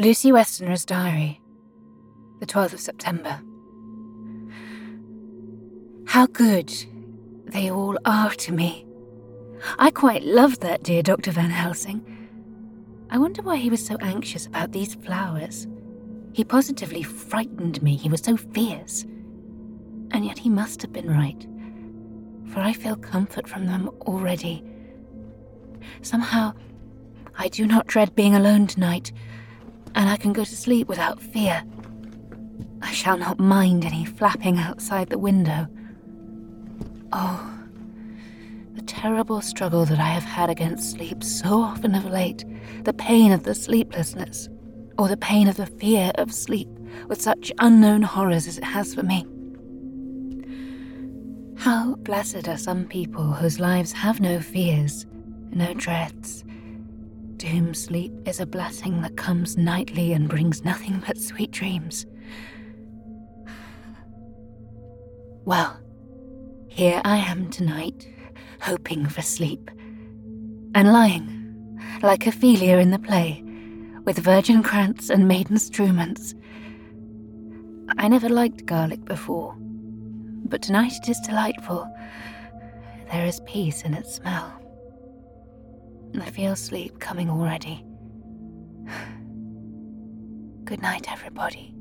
Lucy Westenra's diary, the 12th of September. How good they all are to me. I quite loved that dear Dr. Van Helsing. I wonder why he was so anxious about these flowers. He positively frightened me, he was so fierce. And yet he must have been right, for I feel comfort from them already. Somehow, I do not dread being alone tonight, and I can go to sleep without fear. I shall not mind any flapping outside the window. Oh, the terrible struggle that I have had against sleep so often of late, the pain of the sleeplessness, or the pain of the fear of sleep, with such unknown horrors as it has for me. How blessed are some people whose lives have no fears, no dreads, to whom sleep is a blessing that comes nightly and brings nothing but sweet dreams. Well, here I am tonight, hoping for sleep, and lying, like Ophelia in the play, with virgin crants and maiden strewments. I never liked garlic before, but tonight it is delightful. There is peace in its smell. I feel sleep coming already. Good night, everybody.